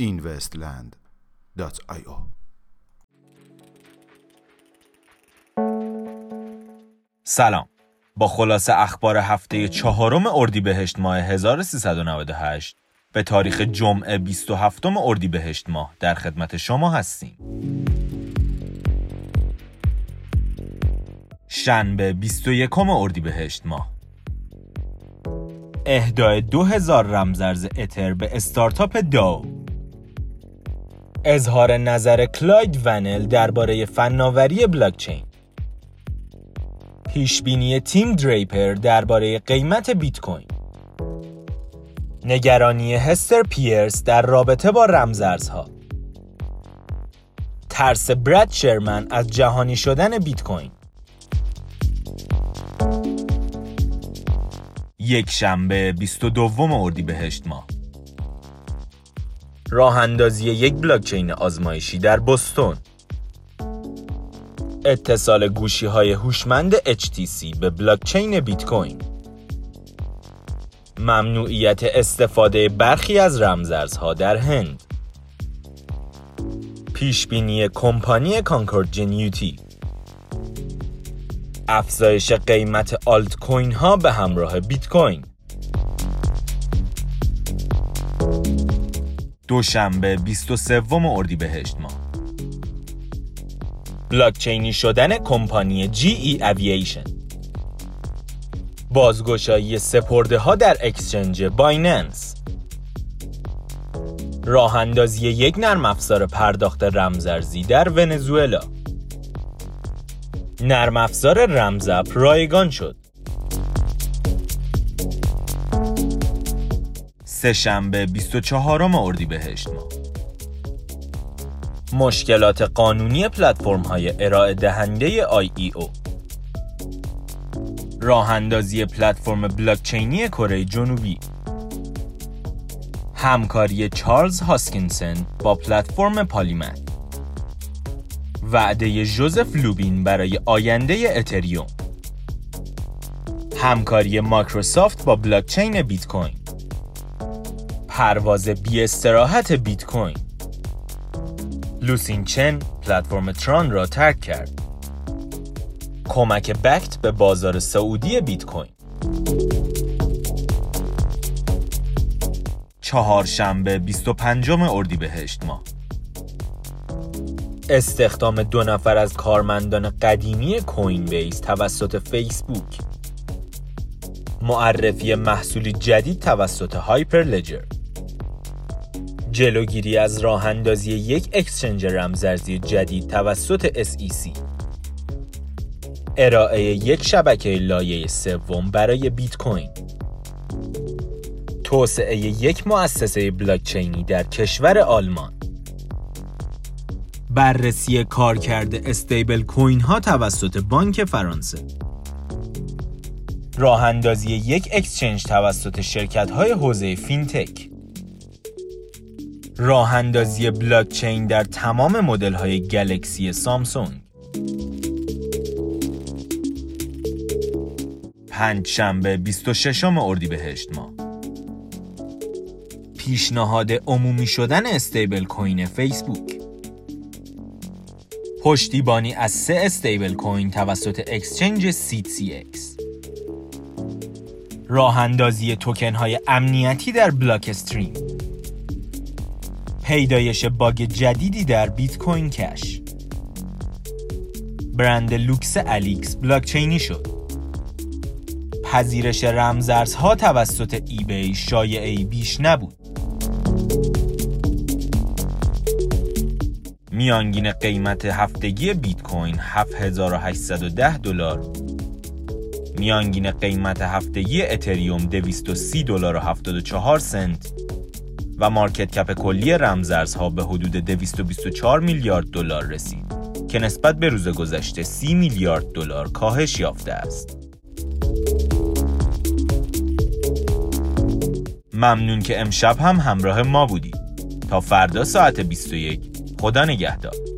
investland.io سلام با خلاصه اخبار هفته چهارم اردیبهشت ماه 1398 به تاریخ جمعه 27 اردیبهشت ماه در خدمت شما هستیم. شنبه 21 اردیبهشت ماه. اهدای 2000 رمزرز اتر به استارتاپ داو. اظهار نظر کلاید ونل درباره فناوری بلاکچین. پیشبینی تیم دریپر درباره قیمت بیت کوین نگرانی هستر پیرس در رابطه با رمزارزها ترس برد شرمن از جهانی شدن بیت کوین یک شنبه 22 اردیبهشت ماه. راه اندازی یک بلاکچین آزمایشی در بوستون اتصال گوشی های هوشمند HTC به بلاکچین بیت کوین ممنوعیت استفاده برخی از رمزارزها در هند. پیشبینی کمپانی کانکورد جنیوتی. افزایش قیمت آلت کوین ها به همراه بیت کوین دوشنبه 23 اردیبهشت ماه. بلاکچینی شدن کمپانی جی ای اوییشن بازگشایی سپرده ها در exchange Binance. راه اندازی یک نرم افزار پرداخت رمزارزی در ونزوئلا. نرم افزار رمزاپ رایگان شد. سه شنبه 24 اردیبهشت. ماه مشکلات قانونی پلتفرم های ارائه دهنده او. راه اندازی پلتفرم بلاکچینی کره جنوبی. همکاری چارلز هاسکینسن با پلتفرم پالیمت وعده جوزف لوبین برای آینده اتریوم. همکاری مایکروسافت با بلاکچین بیت کوین پرواز بی استراحت بیت کوین لوسین چن پلتفرم Tron را ترک کرد. کمک Bakkt به بازار صعودی بیت کوین چهارشنبه 25 اردیبهشت ماه. استخدام دو نفر از کارمندان قدیمی کوین بیس توسط فیسبوک. معرفی محصولی جدید توسط هایپر لجر. جلوگیری از راه اندازی یک اکسچنج رمزارزی جدید توسط SEC ارائه یک شبکه لایه سوم برای بیت کوین. توسعه یک مؤسسه بلاکچینی در کشور آلمان. بررسی کارکرد stablecoin ها توسط بانک فرانسه. راه اندازی یک exchange توسط شرکت های حوزه فینتک. راه اندازی بلاکچین در تمام مدل های گلکسی سامسونگ. پنج شنبه 26 اردیبهشت ماه. پیشنهاد عمومی شدن stablecoin فیسبوک. پشتیبانی از سه stablecoin توسط exchange اکس راه اندازی توکن های امنیتی در Blockstream. پیدایش باگ جدیدی در بیت کوین کش. برند لوکس الیکس بلاکچینی شد. پذیرش رمزارزها توسط ایبی شایعه بیش نبود. میانگین قیمت هفتگی بیت کوین 7810 دلار میانگین قیمت هفتگی اتریوم 230 دلار و 74 سنت و مارکت کپ کلی رمزارزها به حدود 224 میلیارد دلار رسید که نسبت به روز گذشته 30 میلیارد دلار کاهش یافته است. ممنون که امشب هم همراه ما بودید. تا فردا ساعت 21 خدا نگهدار.